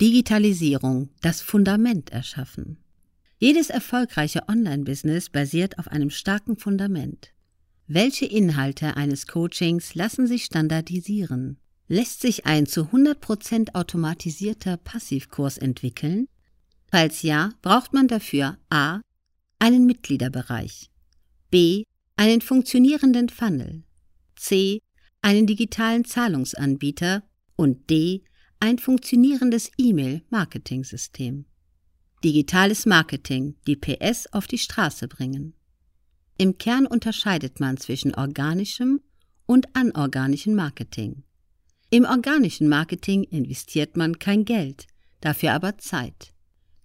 Digitalisierung, das Fundament erschaffen. Jedes erfolgreiche Online-Business basiert auf einem starken Fundament. Welche Inhalte eines Coachings lassen sich standardisieren? Lässt sich ein zu 100% automatisierter Passivkurs entwickeln? Falls ja, braucht man dafür a. einen Mitgliederbereich, b. einen funktionierenden Funnel, c. einen digitalen Zahlungsanbieter und d. ein funktionierendes E-Mail-Marketing-System. Digitales Marketing, die PS auf die Straße bringen. Im Kern unterscheidet man zwischen organischem und anorganischem Marketing. Im organischen Marketing investiert man kein Geld, dafür aber Zeit.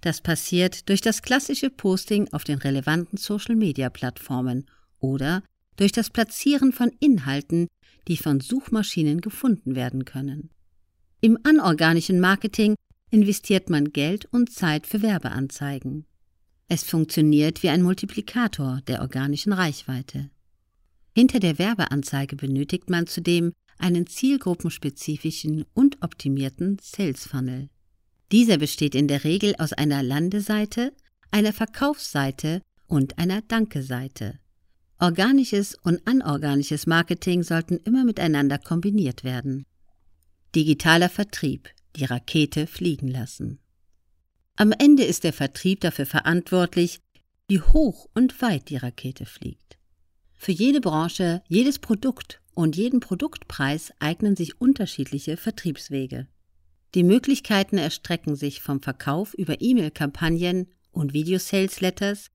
Das passiert durch das klassische Posting auf den relevanten Social-Media-Plattformen oder durch das Platzieren von Inhalten, die von Suchmaschinen gefunden werden können. Im anorganischen Marketing investiert man Geld und Zeit für Werbeanzeigen. Es funktioniert wie ein Multiplikator der organischen Reichweite. Hinter der Werbeanzeige benötigt man zudem einen zielgruppenspezifischen und optimierten Sales Funnel. Dieser besteht in der Regel aus einer Landeseite, einer Verkaufsseite und einer Danke-Seite. Organisches und anorganisches Marketing sollten immer miteinander kombiniert werden. Digitaler Vertrieb, die Rakete fliegen lassen. Am Ende ist der Vertrieb dafür verantwortlich, wie hoch und weit die Rakete fliegt. Für jede Branche, jedes Produkt und jeden Produktpreis eignen sich unterschiedliche Vertriebswege. Die Möglichkeiten erstrecken sich vom Verkauf über E-Mail-Kampagnen und Video-Sales-Letters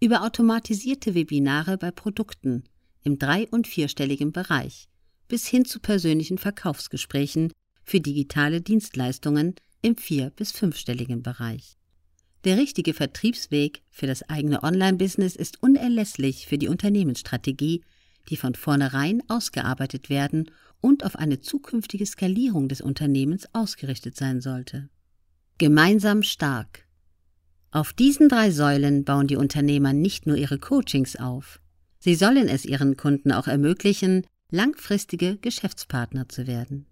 über automatisierte Webinare bei Produkten im drei- und vierstelligen Bereich bis hin zu persönlichen Verkaufsgesprächen für digitale Dienstleistungen im vier- bis fünfstelligen Bereich. Der richtige Vertriebsweg für das eigene Online-Business ist unerlässlich für die Unternehmensstrategie die von vornherein ausgearbeitet werden und auf eine zukünftige Skalierung des Unternehmens ausgerichtet sein sollte. Gemeinsam stark. Auf diesen drei Säulen bauen die Unternehmer nicht nur ihre Coachings auf, sie sollen es ihren Kunden auch ermöglichen, langfristige Geschäftspartner zu werden.